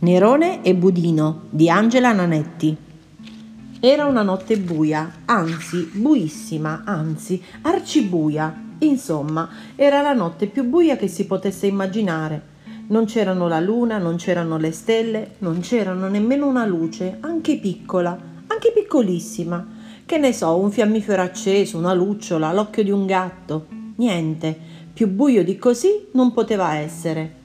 Nerone e Budino di Angela Nanetti. Era una notte buia, anzi buissima, anzi arcibuia. Insomma, era la notte più buia che si potesse immaginare. Non c'erano la luna, non c'erano le stelle, non c'erano nemmeno una luce, anche piccola, anche piccolissima. Che ne so, un fiammifero acceso, una lucciola, l'occhio di un gatto. Niente, più buio di così non poteva essere.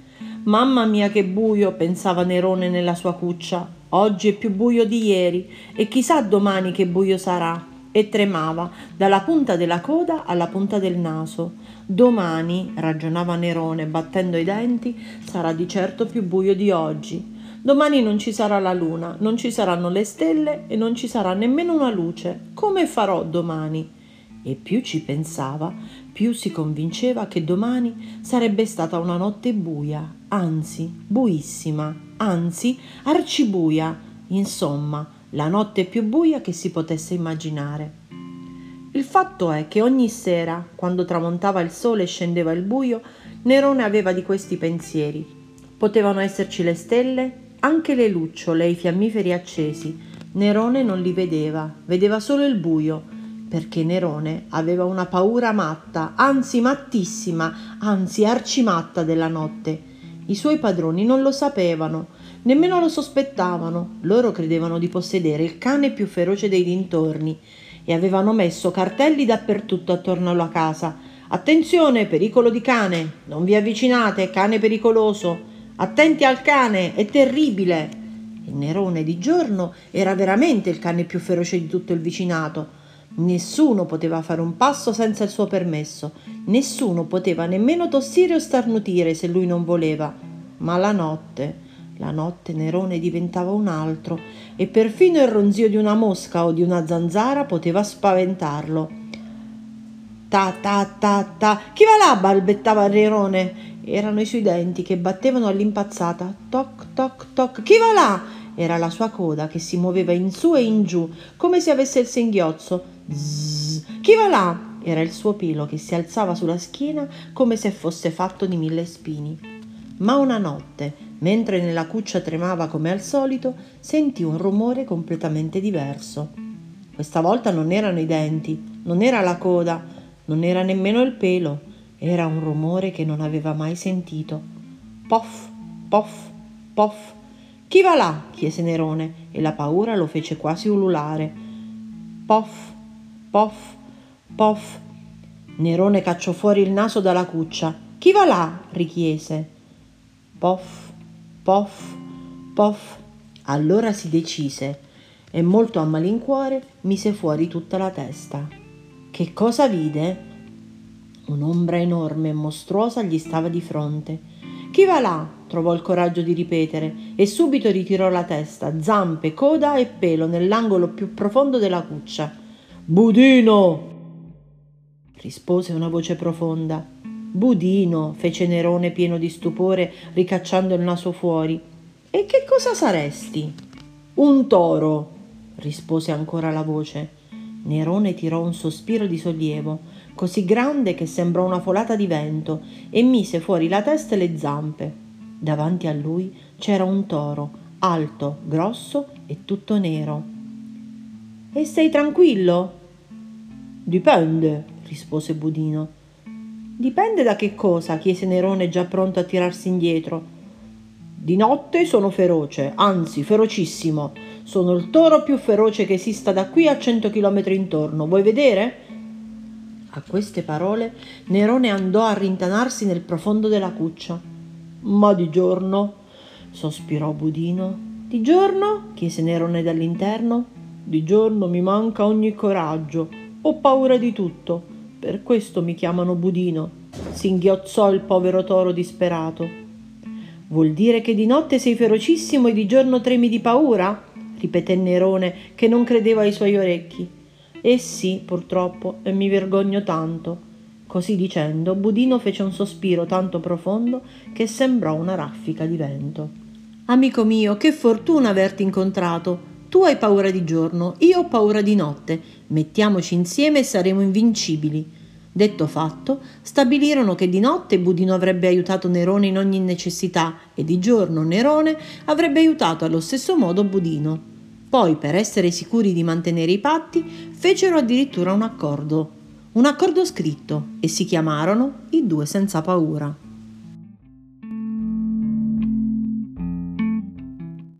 Mamma mia che buio, pensava Nerone nella sua cuccia. Oggi è più buio di ieri e chissà domani che buio sarà. E tremava dalla punta della coda alla punta del naso. Domani, ragionava Nerone battendo i denti, sarà di certo più buio di oggi. Domani non ci sarà la luna, non ci saranno le stelle e non ci sarà nemmeno una luce. Come farò domani? E più ci pensava, più si convinceva che domani sarebbe stata una notte buia, anzi buissima, anzi arcibuia, insomma, la notte più buia che si potesse immaginare. Il fatto è che ogni sera, quando tramontava il sole e scendeva il buio, Nerone aveva di questi pensieri. Potevano esserci le stelle, anche le lucciole e i fiammiferi accesi. Nerone non li vedeva, vedeva solo il buio perché Nerone aveva una paura matta, anzi mattissima, anzi arcimatta della notte. I suoi padroni non lo sapevano, nemmeno lo sospettavano, loro credevano di possedere il cane più feroce dei dintorni e avevano messo cartelli dappertutto attorno alla casa. Attenzione, pericolo di cane, non vi avvicinate, cane pericoloso, attenti al cane, è terribile. E Nerone di giorno era veramente il cane più feroce di tutto il vicinato Nessuno poteva fare un passo senza il suo permesso, nessuno poteva nemmeno tossire o starnutire se lui non voleva. Ma la notte, la notte Nerone diventava un altro e perfino il ronzio di una mosca o di una zanzara poteva spaventarlo. Ta ta ta ta, chi va là? balbettava Nerone. Erano i suoi denti che battevano all'impazzata. Toc toc toc, chi va là? Era la sua coda che si muoveva in su e in giù, come se avesse il singhiozzo Zzz. Chi va là? Era il suo pelo che si alzava sulla schiena come se fosse fatto di mille spini. Ma una notte, mentre nella cuccia tremava come al solito, sentì un rumore completamente diverso. Questa volta non erano i denti, non era la coda, non era nemmeno il pelo, era un rumore che non aveva mai sentito. Poff, poff, poff. Chi va là? chiese Nerone e la paura lo fece quasi ululare. Poff, Poff, poff. Nerone cacciò fuori il naso dalla cuccia. Chi va là? richiese. Poff, poff, poff. Allora si decise e molto a malincuore mise fuori tutta la testa. Che cosa vide? Un'ombra enorme e mostruosa gli stava di fronte. Chi va là? trovò il coraggio di ripetere e subito ritirò la testa, zampe, coda e pelo nell'angolo più profondo della cuccia. Budino! rispose una voce profonda. Budino, fece Nerone pieno di stupore, ricacciando il naso fuori. E che cosa saresti? Un toro, rispose ancora la voce. Nerone tirò un sospiro di sollievo, così grande che sembrò una folata di vento, e mise fuori la testa e le zampe. Davanti a lui c'era un toro, alto, grosso e tutto nero. E sei tranquillo? Dipende, rispose Budino. Dipende da che cosa? chiese Nerone già pronto a tirarsi indietro. Di notte sono feroce, anzi ferocissimo. Sono il toro più feroce che esista da qui a cento chilometri intorno. Vuoi vedere? A queste parole Nerone andò a rintanarsi nel profondo della cuccia. Ma di giorno? sospirò Budino. Di giorno? chiese Nerone dall'interno. Di giorno mi manca ogni coraggio. Ho paura di tutto. Per questo mi chiamano Budino. Singhiozzò il povero toro disperato. Vuol dire che di notte sei ferocissimo e di giorno tremi di paura? ripeté Nerone, che non credeva ai suoi orecchi. Eh sì, purtroppo, e mi vergogno tanto. Così dicendo, Budino fece un sospiro tanto profondo che sembrò una raffica di vento. Amico mio, che fortuna averti incontrato. Tu hai paura di giorno, io ho paura di notte. Mettiamoci insieme e saremo invincibili. Detto fatto, stabilirono che di notte Budino avrebbe aiutato Nerone in ogni necessità e di giorno Nerone avrebbe aiutato allo stesso modo Budino. Poi, per essere sicuri di mantenere i patti, fecero addirittura un accordo. Un accordo scritto e si chiamarono i due senza paura.